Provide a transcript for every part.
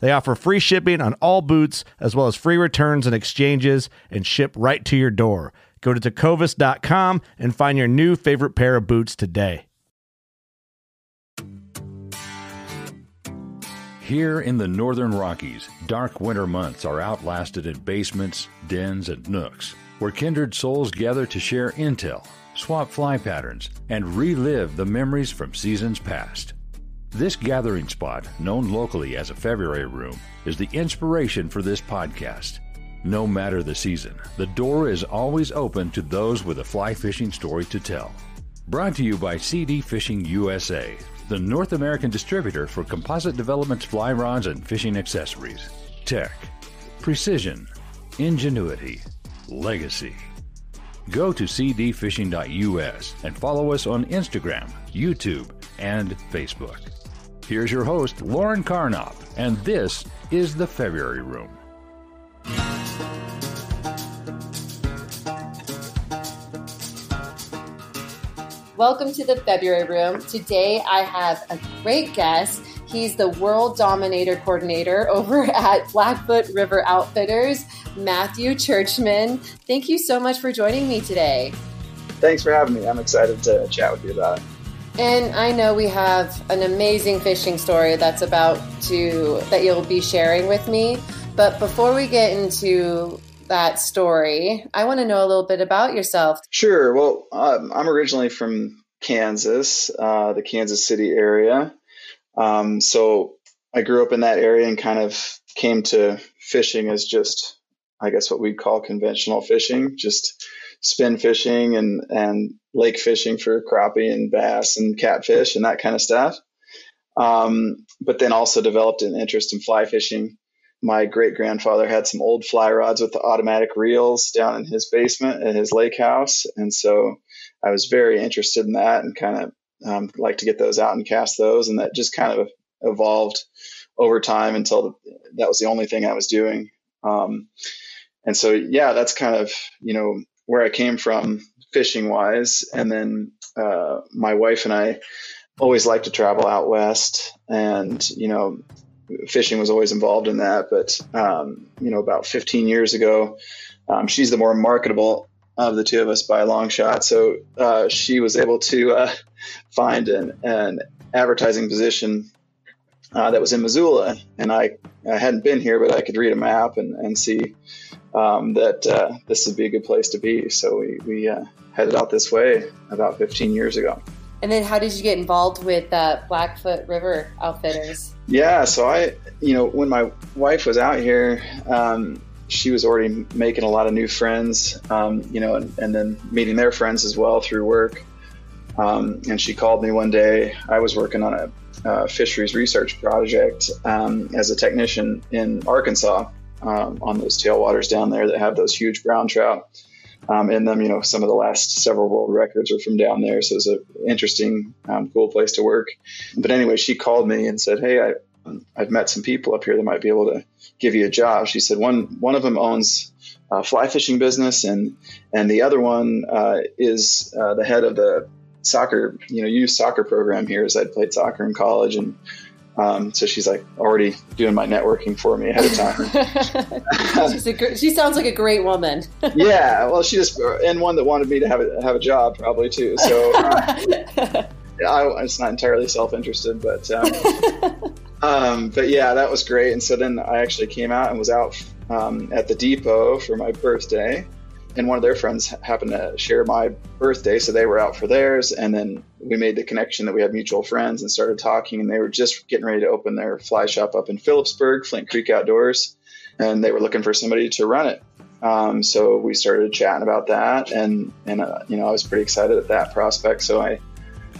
They offer free shipping on all boots, as well as free returns and exchanges, and ship right to your door. Go to tecovas.com and find your new favorite pair of boots today. Here in the northern Rockies, dark winter months are outlasted in basements, dens, and nooks, where kindred souls gather to share intel, swap fly patterns, and relive the memories from seasons past. This gathering spot, known locally as a February room, is the inspiration for this podcast. No matter the season, the door is always open to those with a fly fishing story to tell. Brought to you by CD Fishing USA, the North American distributor for Composite Development's fly rods and fishing accessories. Tech, precision, ingenuity, legacy. Go to cdfishing.us and follow us on Instagram, YouTube, and Facebook. Here's your host, Lauren Karnopp, and this is the February Room. Welcome to the February Room. Today I have a great guest. He's the World Dominator Coordinator over at Blackfoot River Outfitters, Matthew Churchman. Thank you so much for joining me today. Thanks for having me. I'm excited to chat with you about it. And I know we have an amazing fishing story that's about to that you'll be sharing with me. But before we get into that story, I want to know a little bit about yourself. Sure. Well, um, I'm originally from Kansas, uh, the Kansas City area. Um, so I grew up in that area and kind of came to fishing as just, I guess, what we'd call conventional fishing, just spin fishing and, and lake fishing for crappie and bass and catfish and that kind of stuff. Um, but then also developed an interest in fly fishing. My great grandfather had some old fly rods with the automatic reels down in his basement at his lake house. And so I was very interested in that and kind of um, like to get those out and cast those. And that just kind of evolved over time until the, that was the only thing I was doing. Um, and so, yeah, that's kind of, you know, where I came from fishing wise. And then uh, my wife and I always like to travel out west, and you know, fishing was always involved in that. But um, you know, about 15 years ago, um, she's the more marketable of the two of us by a long shot. So uh, she was able to uh, find an, an advertising position uh, that was in Missoula, and I, I hadn't been here, but I could read a map and, and see um, that uh, this would be a good place to be. So we, we uh, headed out this way about 15 years ago. And then, how did you get involved with uh, Blackfoot River Outfitters? Yeah, so I, you know, when my wife was out here, um, she was already making a lot of new friends, um, you know, and, and, then meeting their friends as well through work. Um, and she called me one day. I was working on a, a fisheries research project um, as a technician in Arkansas um, on those tailwaters down there that have those huge brown trout um, in them. You know, some of the last several world records are from down there, so it's an interesting, um, cool place to work. But anyway, she called me and said, "Hey, I, I've met some people up here that might be able to give you a job." She said one one of them owns a fly fishing business, and and the other one uh, is uh, the head of the soccer, you know, youth soccer program here. As I'd played soccer in college and um, so she's like already doing my networking for me ahead of time. she's a, she sounds like a great woman. yeah, well, she just and one that wanted me to have a have a job probably too. So uh, I, it's not entirely self interested, but um, um, but yeah, that was great. And so then I actually came out and was out um, at the depot for my birthday, and one of their friends happened to share my birthday, so they were out for theirs, and then we made the connection that we had mutual friends and started talking, and they were just getting ready to open their fly shop up in Philipsburg, Flint Creek Outdoors, and they were looking for somebody to run it. Um, so we started chatting about that, and and uh, you know I was pretty excited at that prospect. So I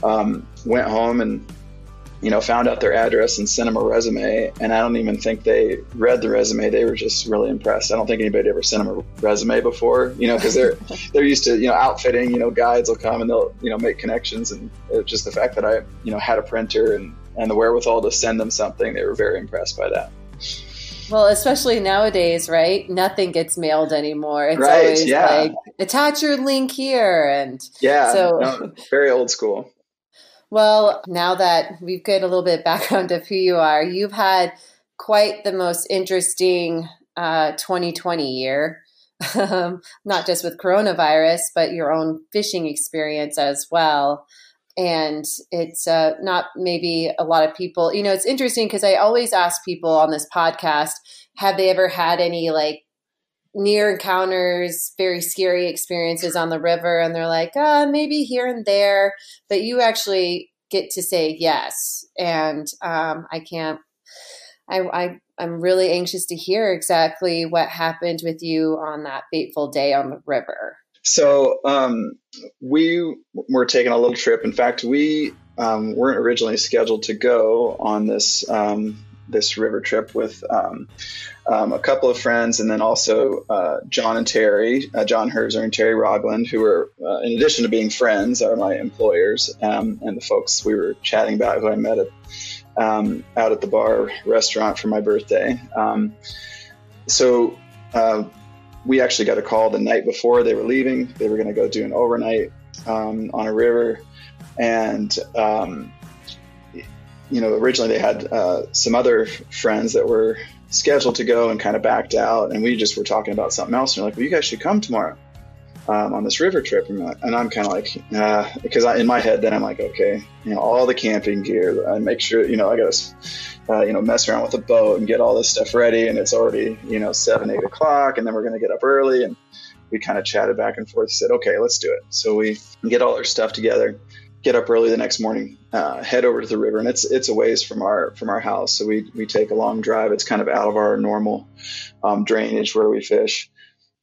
um, went home and you know found out their address and sent them a resume. And I don't even think they read the resume; they were just really impressed. I don't think anybody ever sent them a resume before, you know, because they're they're used to you know outfitting. You know, guides will come and they'll you know make connections, and just the fact that I you know had a printer and and the wherewithal to send them something, they were very impressed by that. Well, especially nowadays, right? Nothing gets mailed anymore. It's Right, always yeah. like attach your link here and Yeah, So- no, very old school. Well, now that we've got a little bit of background of who you are, you've had quite the most interesting uh, 2020 year. Um, not just with coronavirus, but your own fishing experience as well. And it's uh, not maybe a lot of people, you know, it's interesting because I always ask people on this podcast, have they ever had any like near encounters, very scary experiences on the river? And they're like, uh, maybe here and there. But you actually get to say yes. And um, I can't, I, I, I'm really anxious to hear exactly what happened with you on that fateful day on the river. So um, we were taking a little trip. In fact, we um, weren't originally scheduled to go on this um, this river trip with um, a couple of friends, and then also uh, John and Terry, uh, John Herzer and Terry Rogland, who were, uh, in addition to being friends, are my employers um, and the folks we were chatting about who I met at, um, out at the bar restaurant for my birthday. Um, so. Uh, we actually got a call the night before they were leaving. They were going to go do an overnight um, on a river, and um, you know, originally they had uh, some other friends that were scheduled to go and kind of backed out, and we just were talking about something else. And they're like, "Well, you guys should come tomorrow." Um, on this river trip, and and I'm kind of like, uh, because I, in my head, then I'm like, okay, you know, all the camping gear, I make sure, you know, I got to, uh, you know, mess around with the boat and get all this stuff ready, and it's already, you know, seven, eight o'clock, and then we're going to get up early, and we kind of chatted back and forth. Said, okay, let's do it. So we get all our stuff together, get up early the next morning, uh, head over to the river, and it's it's a ways from our from our house. So we we take a long drive. It's kind of out of our normal um, drainage where we fish,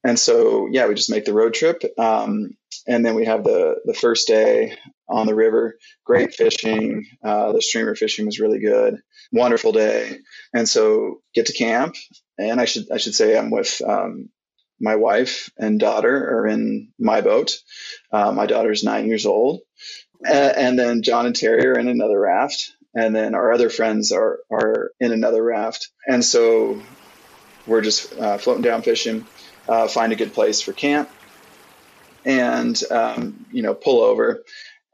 and so yeah, we just make the road trip. Um, and then we have the the first day on the river. Great fishing. Uh, the streamer fishing was really good. Wonderful day. And so get to camp, and I should I should say I'm with um, my wife and daughter are in my boat. Uh, my daughter's nine years old, and then John and Terry are in another raft, and then our other friends are are in another raft, and so we're just uh, floating down fishing, uh, find a good place for camp, and um, you know pull over,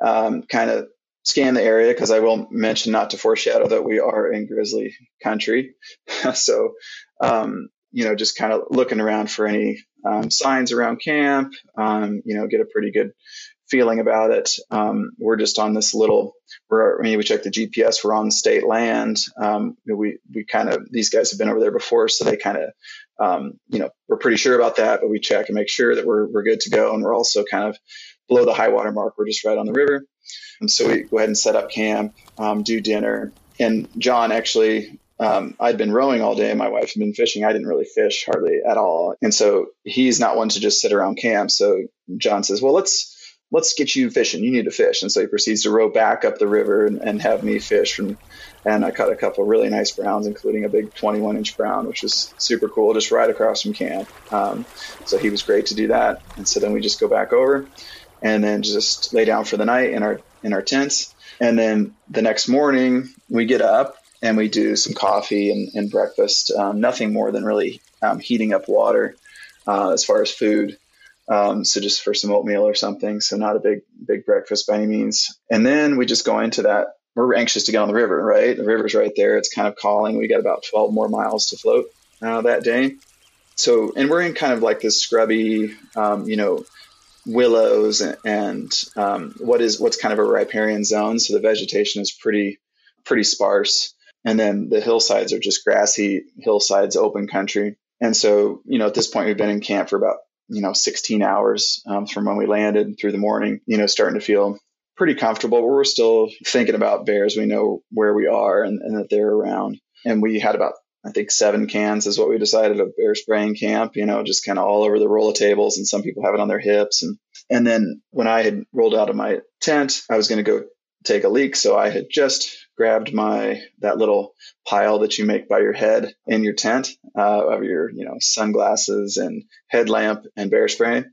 um, kind of scan the area because I will mention not to foreshadow that we are in grizzly country, so um, you know just kind of looking around for any um, signs around camp, um, you know get a pretty good feeling about it. Um, we're just on this little. We're, I mean, we check the GPS. We're on state land. Um, we we kind of these guys have been over there before, so they kind of um, you know we're pretty sure about that. But we check and make sure that we're we're good to go, and we're also kind of below the high water mark. We're just right on the river, and so we go ahead and set up camp, um, do dinner, and John actually. Um, I'd been rowing all day. And my wife had been fishing. I didn't really fish hardly at all, and so he's not one to just sit around camp. So John says, "Well, let's let's get you fishing. You need to fish. And so he proceeds to row back up the river and, and have me fish. And, and I caught a couple really nice browns, including a big 21 inch brown, which was super cool, just right across from camp. Um, so he was great to do that. And so then we just go back over and then just lay down for the night in our, in our tents. And then the next morning we get up and we do some coffee and, and breakfast. Um, nothing more than really um, heating up water uh, as far as food. Um, so just for some oatmeal or something. So not a big, big breakfast by any means. And then we just go into that. We're anxious to get on the river, right? The river's right there. It's kind of calling. We got about 12 more miles to float uh, that day. So, and we're in kind of like this scrubby, um, you know, willows and, and um, what is what's kind of a riparian zone. So the vegetation is pretty, pretty sparse. And then the hillsides are just grassy hillsides, open country And so, you know, at this point, we've been in camp for about, you know, 16 hours um, from when we landed through the morning, you know, starting to feel pretty comfortable, but we're still thinking about bears. We know where we are and, and that they're around. And we had about, I think, seven cans is what we decided of bear spraying camp, you know, just kind of all over the roll of tables. And some people have it on their hips. And, and then when I had rolled out of my tent, I was going to go take a leak. So I had just grabbed my that little pile that you make by your head in your tent uh, of your you know sunglasses and headlamp and bear spray.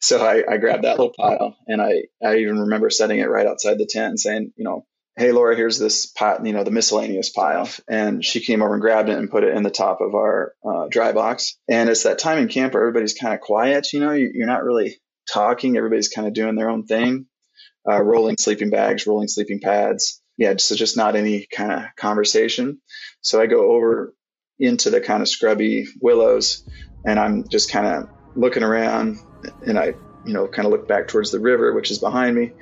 So I, I grabbed that little pile and I I even remember setting it right outside the tent and saying you know hey Laura here's this pot you know the miscellaneous pile. And she came over and grabbed it and put it in the top of our uh, dry box. And it's that time in camp where everybody's kind of quiet you know you're not really talking. Everybody's kind of doing their own thing uh, rolling sleeping bags rolling sleeping pads yeah, so just not any kind of conversation. So I go over into the kind of scrubby willows and I'm just kind of looking around and I, you know, kind of look back towards the river, which is behind me.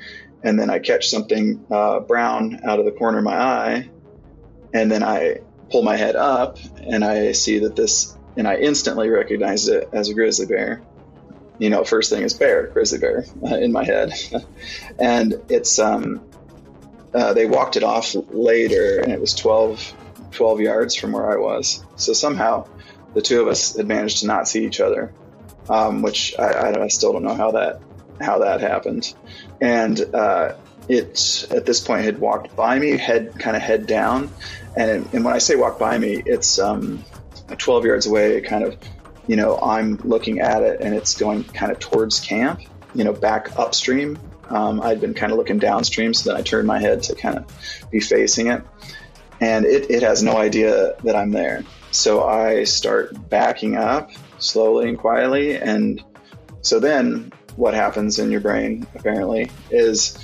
And then I catch something uh, brown out of the corner of my eye. And then I pull my head up and I see that this, and I instantly recognize it as a grizzly bear. You know, first thing is bear, grizzly bear uh, in my head. and it's, um, uh, they walked it off later, and it was 12, 12 yards from where I was. So somehow, the two of us had managed to not see each other, um, which I, I, still don't know how that how that happened. And uh, it at this point had walked by me, head kind of head down, and and when I say walk by me, it's um, 12 yards away, kind of. You know, I'm looking at it, and it's going kind of towards camp. You know, back upstream um, I'd been kind of looking downstream, so then I turned my head to kind of be facing it. And it, it has no idea that I'm there. So I start backing up slowly and quietly. And so then what happens in your brain, apparently, is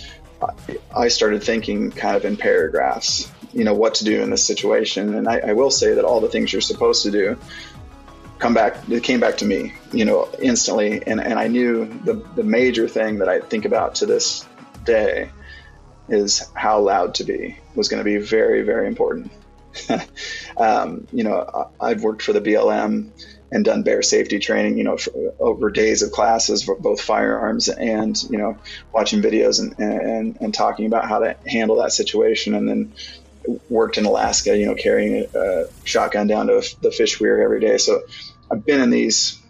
I started thinking kind of in paragraphs, you know, what to do in this situation. And I, I will say that all the things you're supposed to do come back it came back to me you know instantly. And, and i knew the, the major thing that i think about to this day is how loud to be was going to be very very important. Um, you know i've worked for the blm and done bear safety training you know over days of classes for both firearms and you know watching videos and, and and talking about how to handle that situation. And then worked in Alaska, you know, carrying a, shotgun down to the fish weir every day. So I've been in these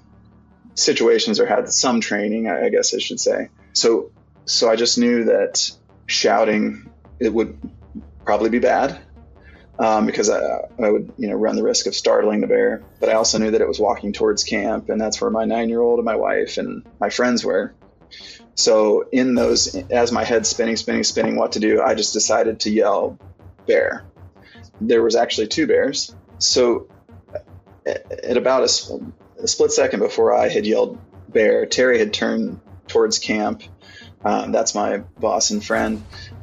situations or had some training, I guess I should say. So, so I just knew that shouting it would probably be bad um, because I, I would, you know, run the risk of startling the bear. But I also knew that it was walking towards camp, and that's where my nine-year-old and my wife and my friends were. So in those, as my head spinning, spinning, spinning, what to do, I just decided to yell bear. There was actually two bears. So at about a, a split second before I had yelled bear, Terry had turned towards camp. Um, that's my boss and friend.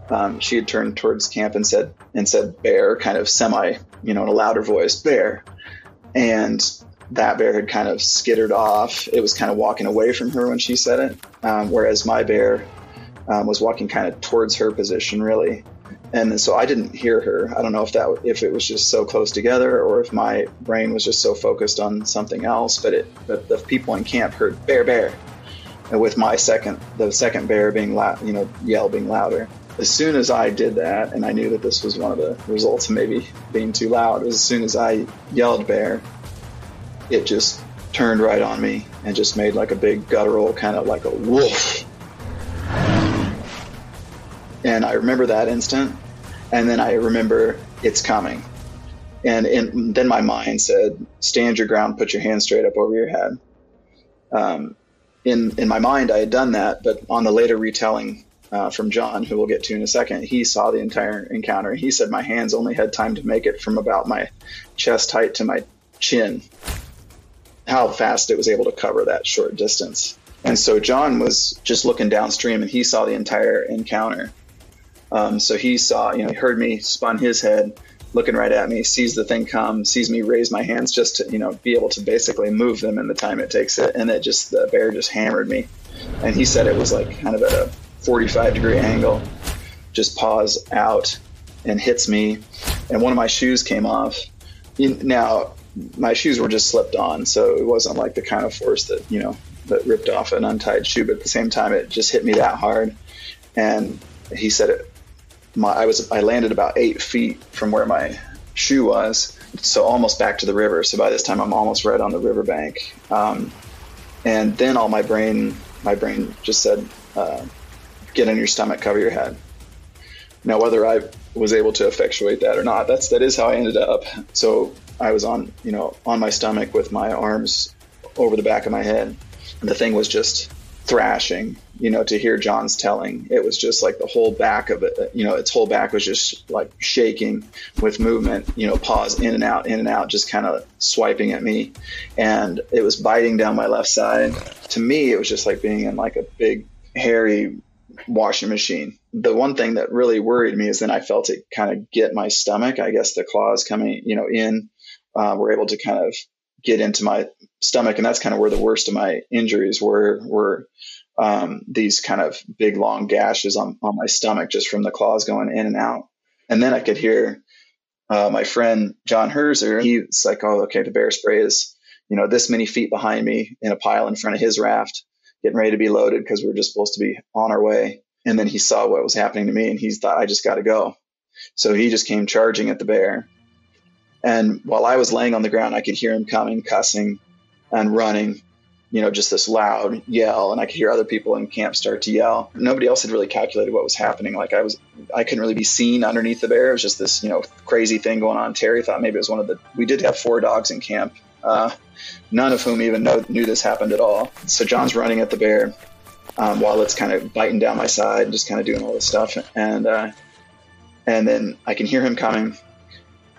Um, she had turned towards camp and said and said bear, kind of semi, you know, in a louder voice, bear. And that bear had kind of skittered off. It was kind of walking away from her when she said it, um, whereas my bear um, was walking kind of towards her position, really and so I didn't hear her. I don't know if that if it was just so close together or if my brain was just so focused on something else. But it but the people in camp heard bear bear, and with my second the second bear being loud, you know, yell being louder. As soon as I did that, and I knew that this was one of the results of maybe being too loud, as soon as I yelled bear, it just turned right on me and just made like a big guttural kind of like a wolf. And I remember that instant and then I remember it's coming. And, and then my mind said, stand your ground, put your hands straight up over your head. Um, in, in my mind, I had done that, but on the later retelling uh, from John, who we'll get to in a second, he saw the entire encounter. He said my hands only had time to make it from about my chest height to my chin. How fast it was able to cover that short distance. And so John was just looking downstream and he saw the entire encounter. Um, so he saw, you know, he heard me, spun his head, looking right at me, sees the thing come, sees me raise my hands just to, you know, be able to basically move them in the time it takes it. And it just, the bear just hammered me. And he said it was like kind of at a 45 degree angle, just paws out and hits me. And one of my shoes came off. Now, my shoes were just slipped on, so it wasn't like the kind of force that you know that ripped off an untied shoe. But at the same time, it just hit me that hard. And he said it. My I was I landed about eight feet from where my shoe was, so almost back to the river. So by this time, I'm almost right on the riverbank. Um, and then all my brain my brain just said, uh, "Get in your stomach, cover your head." Now, whether I was able to effectuate that or not, that's that is how I ended up. So I was on, you know, on my stomach with my arms over the back of my head. And the thing was just thrashing, you know, to hear John's telling. It was just like the whole back of it, you know, its whole back was just like shaking with movement, you know, paws in and out, in and out, just kind of swiping at me. And it was biting down my left side. To me, it was just like being in like a big, hairy washing machine. The one thing that really worried me is then I felt it kind of get my stomach. I guess the claws coming, you know, in uh, were able to kind of get into my stomach, and that's kind of where the worst of my injuries were. Were um, these kind of big long gashes on on my stomach just from the claws going in and out. And then I could hear uh, my friend John Herzer. He's like, "Oh, okay, the bear spray is." You know, this many feet behind me in a pile in front of his raft getting ready to be loaded because we were just supposed to be on our way. And then he saw what was happening to me and he thought, I just got to go. So he just came charging at the bear. And while I was laying on the ground, I could hear him coming, cussing and running, you know, just this loud yell. And I could hear other people in camp start to yell. Nobody else had really calculated what was happening. Like I was, I couldn't really be seen underneath the bear. It was just this, you know, crazy thing going on. Terry thought maybe it was one of the, we did have four dogs in camp. Uh, none of whom even know, knew this happened at all. So John's running at the bear um, while it's kind of biting down my side, and just kind of doing all this stuff, and uh, and then I can hear him coming,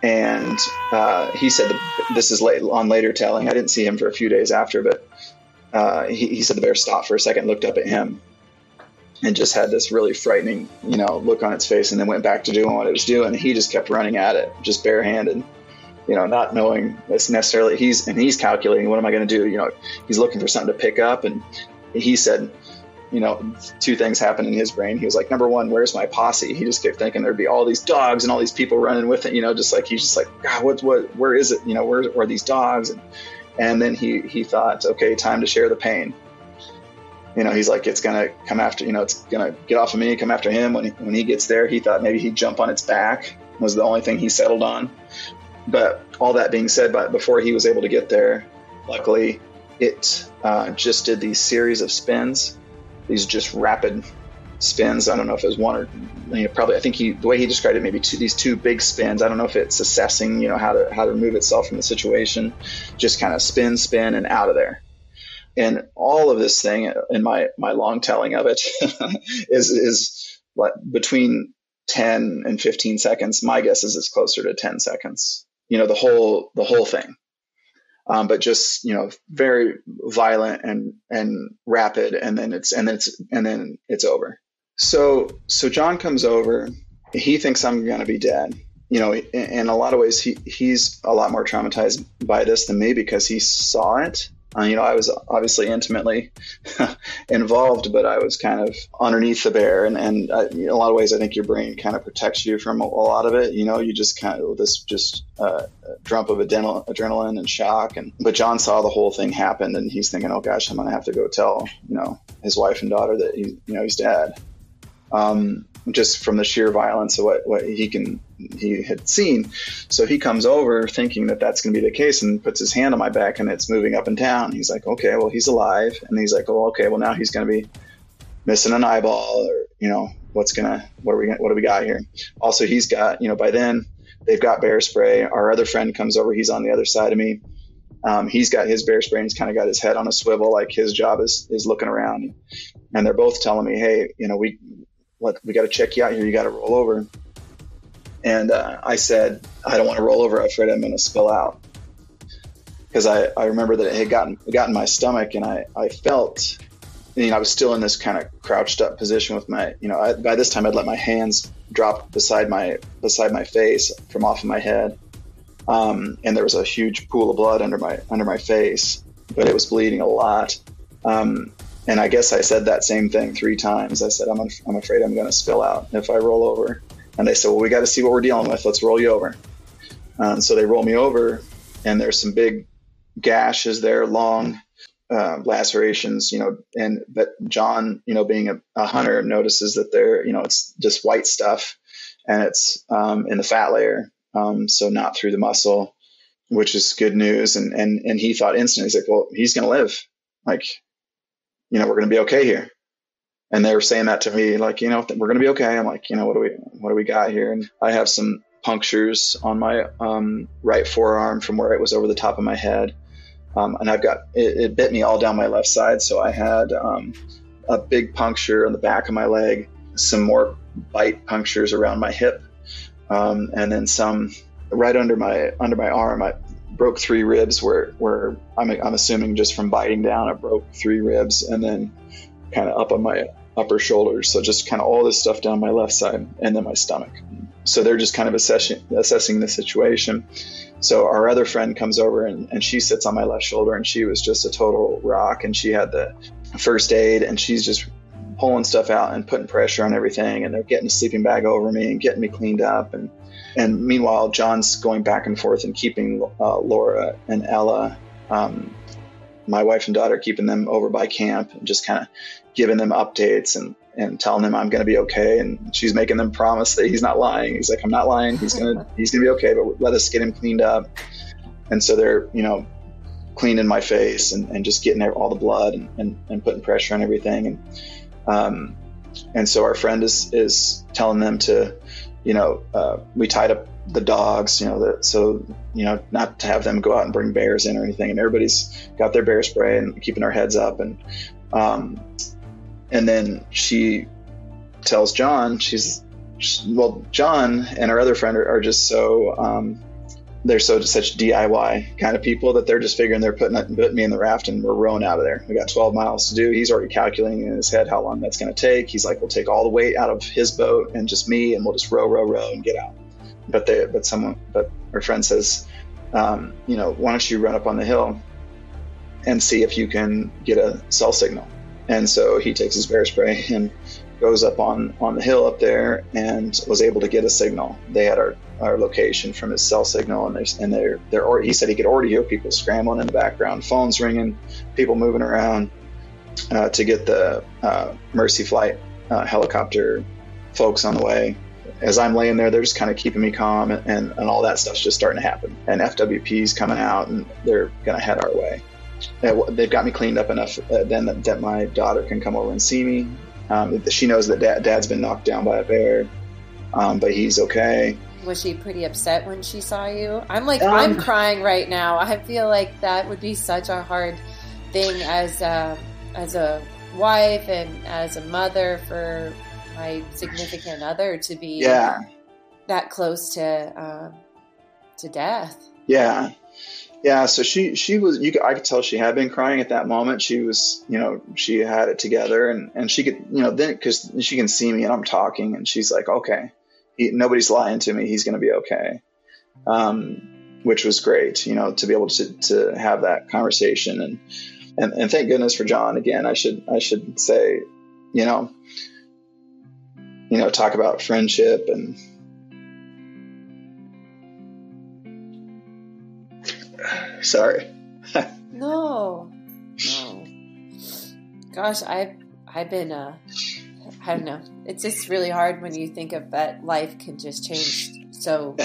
and uh, he said the, this is late on later telling. I didn't see him for a few days after, but uh, he, he said the bear stopped for a second, looked up at him, and just had this really frightening, you know, look on its face, and then went back to doing what it was doing. He just kept running at it, just barehanded you know, not knowing it's necessarily he's and he's calculating what am I going to do? You know, he's looking for something to pick up, and he said, you know, two things happened in his brain. He was like, number one, where's my posse? He just kept thinking there'd be all these dogs and all these people running with it. You know, just like he's just like, God, what, what, where is it? You know, where, where are these dogs? And, and then he he thought, okay, time to share the pain. You know, he's like, it's gonna come after. You know, it's gonna get off of me, come after him. When he, when he gets there, he thought maybe he'd jump on its back. Was the only thing he settled on. But all that being said, but before he was able to get there, luckily it uh, just did these series of spins, these just rapid spins. I don't know if it was one or you know, probably. I think he the way he described it, maybe two, these two big spins. I don't know if it's assessing, you know, how to how to remove itself from the situation. Just kind of spin, spin, and out of there. And all of this thing in my my long telling of it is is between 10 and 15 seconds. My guess is it's closer to 10 seconds you know the whole the whole thing um, but just you know very violent and and rapid and then it's and then it's and then it's over. So so john comes over. He thinks i'm going to be dead. You know in, in, a lot of ways he he's a lot more traumatized by this than me because he saw it uh, you know, I was obviously intimately involved, but I was kind of underneath the bear. And, and uh, in a lot of ways, I think your brain kind of protects you from a, a lot of it. You know, you just kind of this just uh, dump of adrenal, adrenaline and shock. And but John saw the whole thing happen, and he's thinking, "Oh gosh, I'm going to have to go tell you know his wife and daughter that he, you know he's dead." Um, just from the sheer violence of what, what he can he had seen. So he comes over thinking that that's going to be the case and puts his hand on my back and it's moving up and down. He's like, okay, well he's alive, and he's like, oh okay, well now he's going to be missing an eyeball or you know what's gonna what are we what do we got here? Also, he's got you know by then they've got bear spray. Our other friend comes over, he's on the other side of me. Um, he's got his bear spray and he's kind of got his head on a swivel, like his job is is looking around. And they're both telling me, hey, you know, we what we got to check you out here. You got to roll over. And uh, I said, I don't want to roll over. I'm afraid I'm going to spill out. Because I, I remember that it had gotten, gotten my stomach and I, I felt, you know, I was still in this kind of crouched up position with my, you know, I, by this time I'd let my hands drop beside my, beside my face from off of my head. Um, and there was a huge pool of blood under my, under my face, but it was bleeding a lot. Um, and I guess I said that same thing three times. I said, I'm, I'm afraid I'm going to spill out if I roll over. And they said, Well, we got to see what we're dealing with. Let's roll you over. And so they roll me over. and there's some big gashes there, long uh, lacerations, you know, and but John, you know, being a, a, hunter, notices that they're, you know, it's just white stuff, and it's um, in the fat layer, um, so not through the muscle, which is good news. And and and he thought instantly, he's like, well, he's going to live, like, you know, we're going to be okay here. And they were saying that to me, like, you know, we're going to be okay. I'm like, you know, what do we what do we got here? And I have some punctures on my um, right forearm from where it was over the top of my head. Um, and I've got it, it, bit me all down my left side. So I had um, a big puncture on the back of my leg, some more bite punctures around my hip, um, and then some right under my under my arm. I broke three ribs where where I'm, I'm assuming just from biting down, I broke three ribs, and then kind of up on my upper shoulders. So just kind of all this stuff down my left side, and then my stomach. So they're just kind of assessing assessing the situation. So our other friend comes over and, and she sits on my left shoulder, and she was just a total rock, and she had the first aid, and she's just pulling stuff out and putting pressure on everything, and they're getting a sleeping bag over me and getting me cleaned up, and and meanwhile John's going back and forth and keeping uh, Laura and Ella. Um, my wife and daughter keeping them over by camp and just kind of giving them updates and and telling them I'm going to be okay. And she's making them promise that he's not lying. He's like, I'm not lying. He's gonna he's gonna be okay. But let us get him cleaned up. And so they're you know cleaning my face and, and just getting all the blood and, and, and putting pressure on everything. And um, and so our friend is is telling them to you know uh, we tied up the dogs, you know, that so you know not to have them go out and bring bears in or anything. And everybody's got their bear spray and keeping our heads up and um, and then she tells John, she's, well, John and our other friend are, are just so, um, they're so such DIY kind of people that they're just figuring they're putting, putting me in the raft and we're rowing out of there. We got 12 miles to do. He's already calculating in his head how long that's going to take. He's like, we'll take all the weight out of his boat and just me, and we'll just row, row, row, and get out. But they, but someone, but our friend says, um, you know, why don't you run up on the hill and see if you can get a cell signal? And so he takes his bear spray and goes up on, on the hill up there and was able to get a signal. They had our, our location from his cell signal, and there's and they're they're he said he could already hear people scrambling in the background, phones ringing, people moving around uh, to get the uh, Mercy Flight uh, helicopter folks on the way. As I'm laying there, they're just kind of keeping me calm, and, and, and all that stuff's just starting to happen. And FWP's coming out, and they're to head our way they've got me cleaned up enough uh, then that, that, my daughter can come over and see me. Um, she knows that dad, dad's been knocked down by a bear, um, but he's okay. Was she pretty upset when she saw you? I'm like, um, I'm crying right now. I feel like that would be such a hard thing as a, as a wife and as a mother for my significant other to be yeah. that close to um, to death. Yeah, yeah, so she she was you I could tell she had been crying at that moment. She was, you know, she had it together and and she could, you know, then cuz she can see me and I'm talking and she's like, "Okay. He, nobody's lying to me. He's going to be okay." Um, which was great, you know, to be able to to have that conversation and and and thank goodness for John again. I should I should say, you know, you know, talk about friendship and Sorry. no, no. Gosh, I've I've been uh, I don't know. It's just really hard when you think of that life can just change so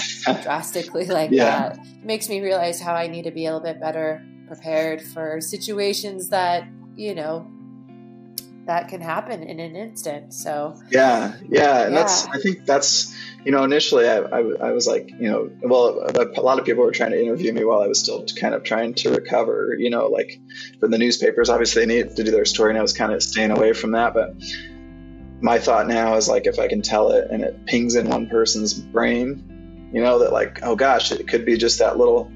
drastically like yeah. that. It makes me realize how I need to be a little bit better prepared for situations that you know that can happen in an instant. So yeah, yeah, and yeah. that's I think that's you know initially I, I, I, was like you know well a lot of people were trying to interview me while I was still kind of trying to recover. You know, like for the newspapers, obviously they need to do their story, and I was kind of staying away from that, but. My thought now is like if I can tell it and it pings in one person's brain, you know, that like, oh gosh, it could be just that little,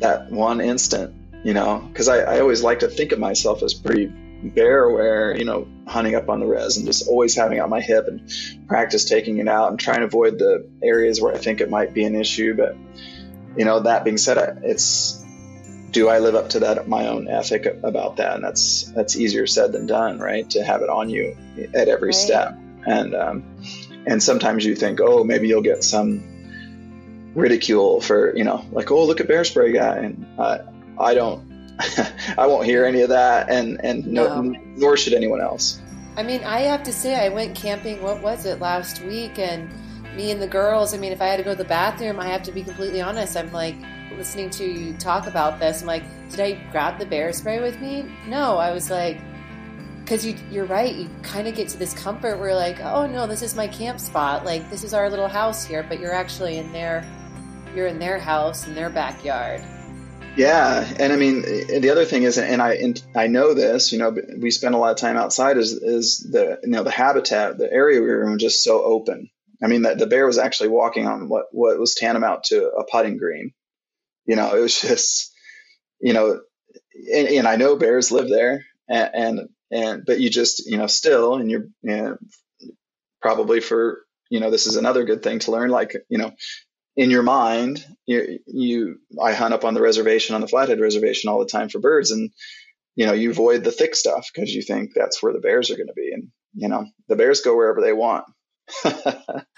that one instant, you know, because I, I always like to think of myself as pretty bear aware, you know, hunting up on the res and just always having out my hip and practice taking it out and trying to avoid the areas where I think it might be an issue. But, you know, that being said, it's, do I live up to that, my own ethic about that? And that's, that's easier said than done, right? To have it on you at every right. step. And, um, and sometimes you think, oh, maybe you'll get some ridicule for you know like oh look at bear spray guy and uh, I don't I won't hear any of that and and no. no. nor should anyone else. I mean, I have to say I went camping what was it last week and me and the girls, I mean, if I had to go to the bathroom, I have to be completely honest. I'm like listening to you talk about this. I'm like, did I grab the bear spray with me? No, I was like because you, you're right. You kind of get to this comfort where like, oh no, this is my camp spot. Like this is our little house here, but you're actually in their, you're in their house in their backyard. Yeah, and I mean the other thing is, and I and I know this. You know, we spend a lot of time outside. Is is the you know the habitat, the area we were in, just so open. I mean, the, the bear was actually walking on what what was tantamount to a putting green. You know, it was just, you know, and, and I know bears live there, and, and and but you just you know still and you're you know, probably for you know this is another good thing to learn like you know in your mind you you I hunt up on the reservation on the Flathead reservation all the time for birds and you know you avoid the thick stuff because you think that's where the bears are going to be and you know the bears go wherever they want.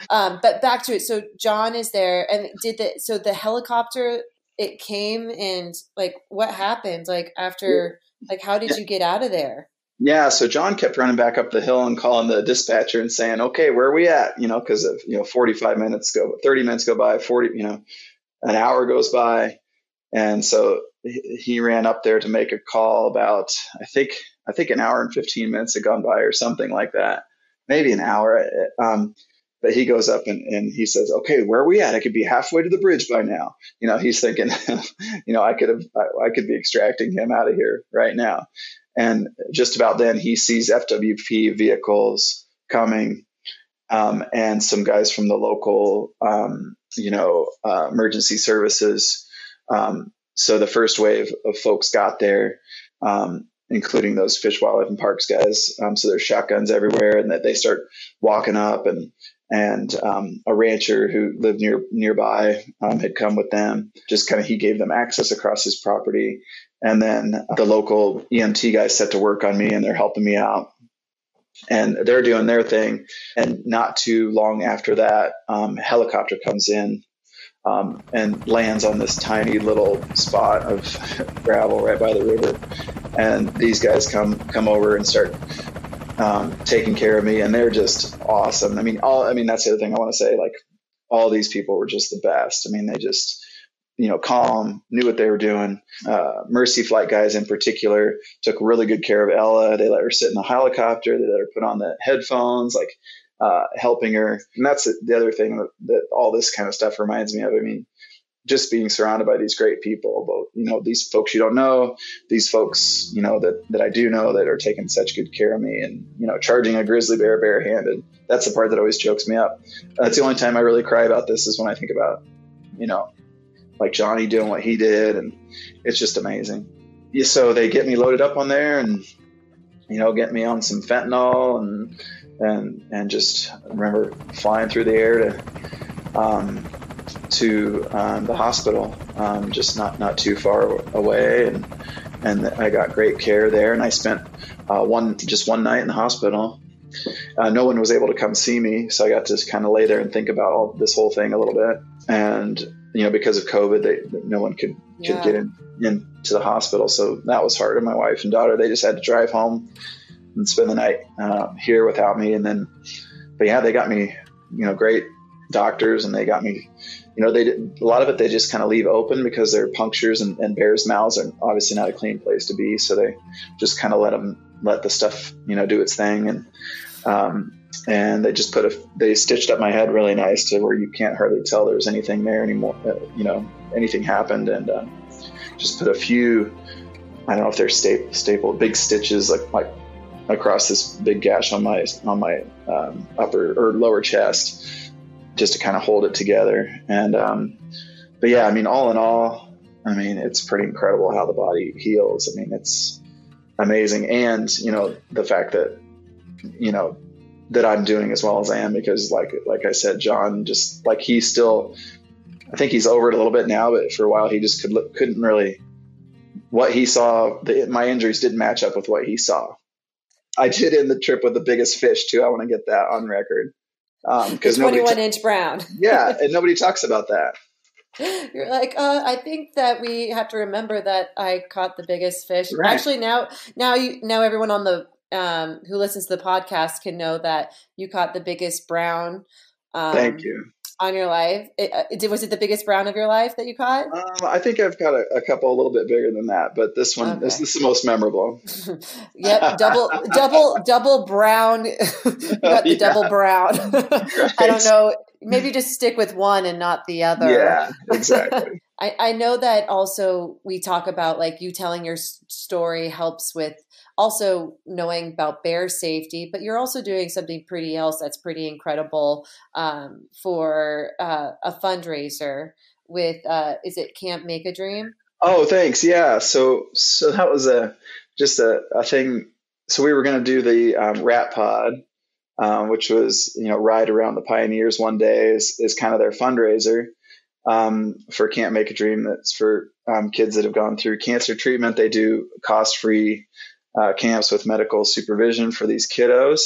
Um, but back to it. So john is there and did the so the helicopter it came and like what happened like after like how did you get out of there yeah, so John kept running back up the hill and calling the dispatcher and saying, "Okay, where are we at?" You know, because of you know, 45 minutes go, 30 minutes go by, 40, you know, an hour goes by, and so he ran up there to make a call about, I think, I think an hour and 15 minutes had gone by or something like that, maybe an hour. Um, but he goes up and, and he says, "Okay, where are we at? I could be halfway to the bridge by now." You know, he's thinking, you know, I could have, I, I could be extracting him out of here right now. And just about then, he sees FWP vehicles coming, um, and some guys from the local, um, you know, uh, emergency services. Um, so the first wave of folks got there, um, including those fish, wildlife, and parks guys. Um, so there's shotguns everywhere, and that they start walking up and and um, a rancher who lived near nearby um, had come with them. Just kind of he gave them access across his property, and then the local EMT guys set to work on me and they're helping me out. And they're doing their thing. And not too long after that, um, helicopter comes in um, and lands on this tiny little spot of gravel right by the river. And these guys come come over and start um, taking care of me, and they're just awesome. I mean, all I mean that's the other thing I want to say. Like all these people were just the best. I mean, they just you know, calm, knew what they were doing. Uh, Mercy Flight guys in particular took really good care of Ella. They let her sit in the helicopter. They let her put on the headphones, like uh, helping her. And that's the other thing that, that, all this kind of stuff reminds me of. I mean, just being surrounded by these great people, but you know, these folks you don't know, these folks, you know, that, that I do know that are taking such good care of me and, you know, charging a grizzly bear barehanded. That's the part that always chokes me up. That's the only time I really cry about this is when I think about, you know, like Johnny doing what he did, and it's just amazing. So they get me loaded up on there, and you know, get me on some fentanyl, and and and just remember flying through the air to um, to um, the hospital, um, just not not too far away, and and I got great care there, and I spent uh, one just one night in the hospital. Uh, no one was able to come see me, so I got to kind of lay there and think about all this whole thing a little bit. And you know, because of COVID, they, no one could, could yeah. get in, into the hospital. So that was hard. And my wife and daughter, they just had to drive home and spend the night uh, here without me. And then, but yeah, they got me, you know, great doctors and they got me, you know, they did a lot of it. They just kind of leave open because they're punctures and, and bears' mouths are obviously not a clean place to be. So they just kind of let them, let the stuff, you know, do its thing. And, um, and they just put a they stitched up my head really nice to where you can't hardly tell there's anything there anymore uh, you know anything happened and uh, just put a few i don't know if they're staple staple big stitches like like across this big gash on my on my um, upper or lower chest just to kind of hold it together and um, but yeah i mean all in all i mean it's pretty incredible how the body heals i mean it's amazing and you know the fact that you know that I'm doing as well as I am because like like I said, John just like he still I think he's over it a little bit now, but for a while he just could look, couldn't really what he saw. The, my injuries didn't match up with what he saw. I did end the trip with the biggest fish too. I want to get that on record because um, 21 inch brown. yeah, and nobody talks about that. You're like, uh, I think that we have to remember that I caught the biggest fish. Right. Actually, now, now you, now everyone on the um, who listens to the podcast can know that you caught the biggest brown. Um, Thank you. On your life, it, uh, was it the biggest brown of your life that you caught? Um, I think I've got a, a, couple a little bit bigger than that, but this one okay. this, this, is the most memorable. yep, double, double, double brown. you got the yeah. double brown. right. I don't know. Maybe just stick with one and not the other. Yeah, exactly. I, I know that also we talk about like you telling your story helps with also knowing about bear safety, but you're also doing something pretty else that's pretty incredible um, for uh, a fundraiser with uh, is it Camp Mak-A-Dream? Oh, thanks. Yeah. So so that was a just a, a thing. So we were going to do the um, RATPOD, um, which was you know ride around the Pioneers one day is is kind of their fundraiser um, for Camp Mak-A-Dream. That's for um, kids that have gone through cancer treatment. They do cost free uh, camps with medical supervision for these kiddos.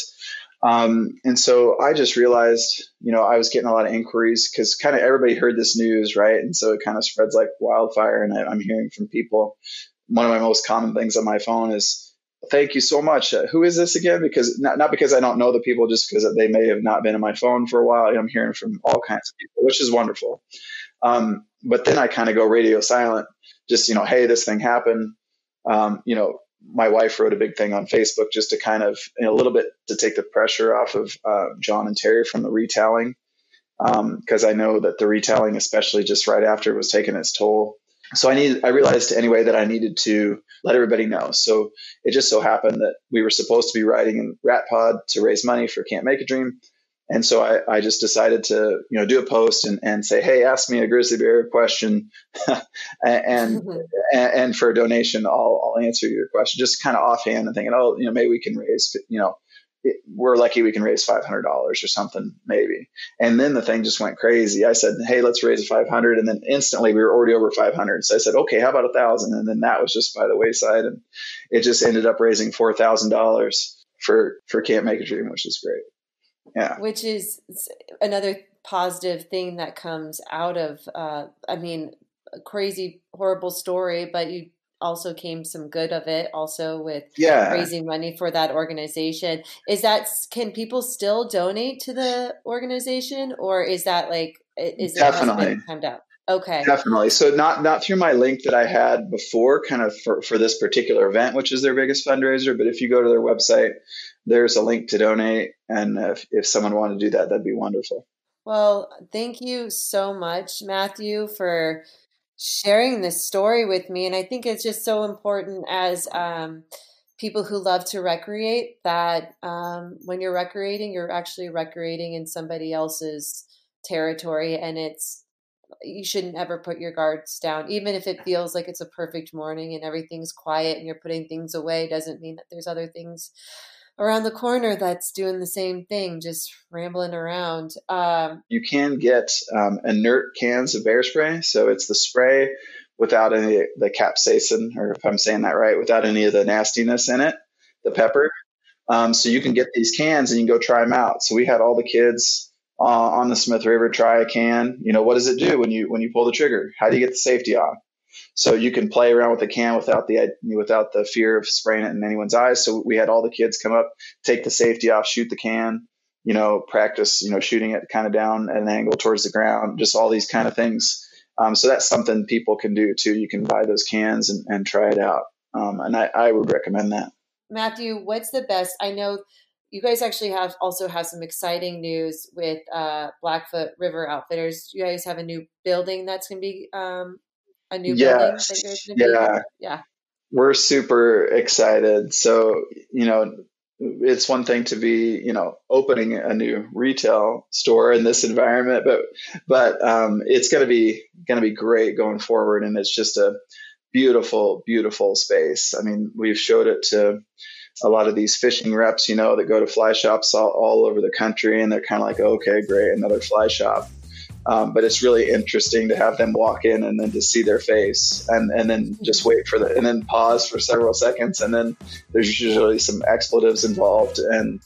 Um, and so I just realized, you know, I was getting a lot of inquiries because kind of everybody heard this news, right? And so it kind of spreads like wildfire. And I, am hearing from people. One of my most common things on my phone is, "Thank you so much. Uh, who is this again?" Because not, not because I don't know the people, just because they may have not been in my phone for a while. I'm hearing from all kinds of people, which is wonderful. Um, but then I kind of go radio silent. Just you know, hey, this thing happened. Um, you know, my wife wrote a big thing on Facebook just to kind of a little bit to take the pressure off of uh, John and Terry from the retelling because um, I know that the retelling, especially just right after, it was taking its toll. So I need I realized anyway that I needed to let everybody know. So it just so happened that we were supposed to be riding in RATPOD to raise money for Camp Mak-A-Dream, and so I, I, just decided to, you know, do a post and, and say, hey, ask me a grizzly bear question, and, and and for a donation, I'll I'll answer your question. Just kind of offhand and thinking, oh, you know, maybe we can raise, you know, it, we're lucky we can raise five hundred dollars or something, maybe. And then the thing just went crazy. I said, hey, let's raise five hundred, and then instantly we were already over five hundred. So I said, okay, how about a thousand? And then that was just by the wayside, and it just ended up raising four thousand dollars for for Camp Mak-A-Dream, which is great. Yeah. Which is another positive thing that comes out of, uh, I mean, a crazy, horrible story, but you also came some good of it also with yeah. raising money for that organization. Is that can people still donate to the organization or is that like is definitely. it timed out? Okay. Definitely. So not not through my link that i had before kind of for, for this particular event which is their biggest fundraiser but if you go to their website there's a link to donate. And if, if someone wanted to do that, that'd be wonderful. Well, thank you so much, Matthew, for sharing this story with me. And I think it's just so important as um, people who love to recreate that um, when you're recreating, you're actually recreating in somebody else's territory. And it's, you shouldn't ever put your guards down, even if it feels like it's a perfect morning and everything's quiet and you're putting things away. Doesn't mean that there's other things around the corner that's doing the same thing, just rambling around. Um, you can get um, inert cans of bear spray. So it's the spray without any the capsaicin, or if I'm saying that right, without any of the nastiness in it, the pepper. Um, so you can get these cans and you can go try them out. So we had all the kids uh, on the Smith River try a can. You know, what does it do when you when you pull the trigger? How do you get the safety off? So you can play around with the can without the without the fear of spraying it in anyone's eyes. So we had all the kids come up, take the safety off, shoot the can, you know, practice, you know, shooting it kind of down at an angle towards the ground, just all these kind of things. Um, so that's something people can do too. You can buy those cans and, and try it out. Um, and I, I would recommend that. Matthew, what's the best? I know you guys actually have also have some exciting news with uh, Blackfoot River Outfitters. You guys have a new building that's going to be um, a new yes. building yeah. Yeah. We're super excited. So, you know, it's one thing to be, you know, opening a new retail store in this environment, but but um, it's going to be going to be great going forward, and it's just a beautiful, beautiful space. I mean, we've showed it to a lot of these fishing reps, you know, that go to fly shops all, all over the country, and they're kind of like, okay, great, another fly shop. Um, but it's really interesting to have them walk in and then to see their face and, and then just wait for the and then pause for several seconds and then there's usually some expletives involved and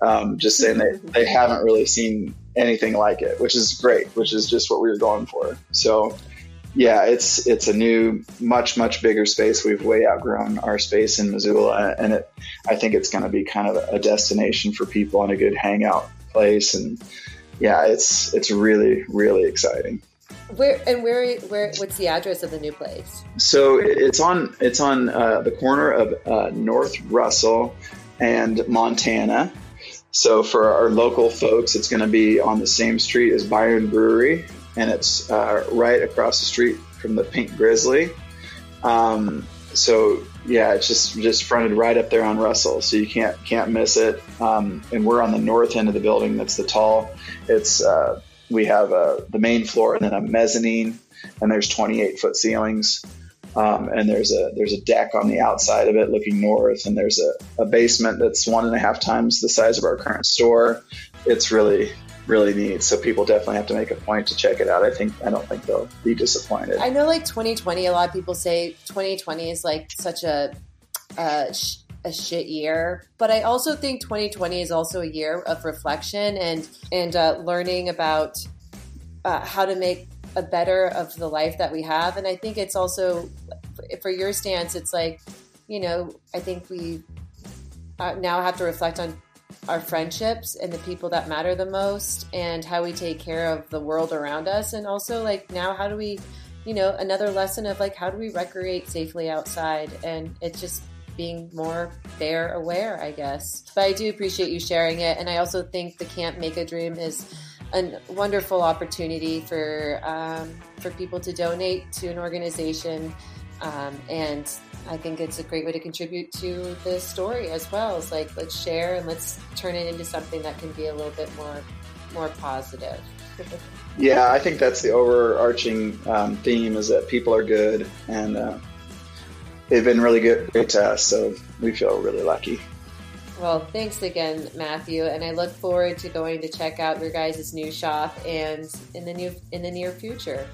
um, just saying they, they haven't really seen anything like it, which is great, which is just what we were going for. So yeah, it's it's a new, much much bigger space. We've way outgrown our space in Missoula, and it I think it's going to be kind of a destination for people and a good hangout place. And yeah, it's it's really really exciting. Where and where where what's the address of the new place? So it's on it's on uh, the corner of uh, North Russell and Montana. So for our local folks, it's going to be on the same street as Bayern Brewery, and it's uh, right across the street from the Pink Grizzly. Um, so yeah, it's just just fronted right up there on Russell, so you can't can't miss it. Um, and we're on the north end of the building. That's the tall. It's uh, we have uh, the main floor and then a mezzanine, and there's 28 foot ceilings. Um, and there's a there's a deck on the outside of it looking north, and there's a, a basement that's one and a half times the size of our current store. It's really really neat. So people definitely have to make a point to check it out. I think I don't think they'll be disappointed. I know, like 2020, a lot of people say 2020 is like such a a, sh- a shit year, but I also think 2020 is also a year of reflection and and uh, learning about uh, how to make a better of the life that we have. And I think it's also for your stance, it's like you know, I think we uh, now have to reflect on our friendships and the people that matter the most and how we take care of the world around us. And also like now how do we you know another lesson of like how do we recreate safely outside and it's just being more fair aware i guess. But i do appreciate you sharing it. And i also think the Camp Mak-A-Dream is a wonderful opportunity for um, for people to donate to an organization um, and I think it's a great way to contribute to the story as well. It's like let's share and let's turn it into something that can be a little bit more more positive. yeah, I think that's the overarching um, theme is that people are good and uh, they've been really good great to us. So we feel really lucky. Well, thanks again, Matthew, and I look forward to going to check out your guys' new shop and in the new in the near future.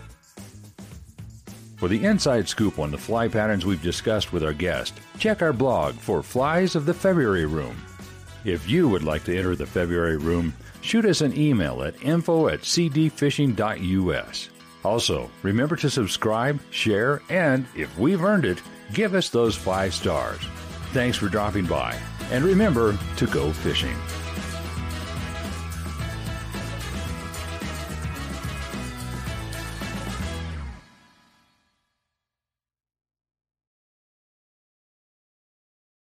For the inside scoop on the fly patterns we've discussed with our guest, check our blog for Flies of the February Room. If you would like to enter the February Room, shoot us an email at info at cdfishing.us. Also, remember to subscribe, share, and if we've earned it, give us those five stars. Thanks for dropping by, and remember to go fishing.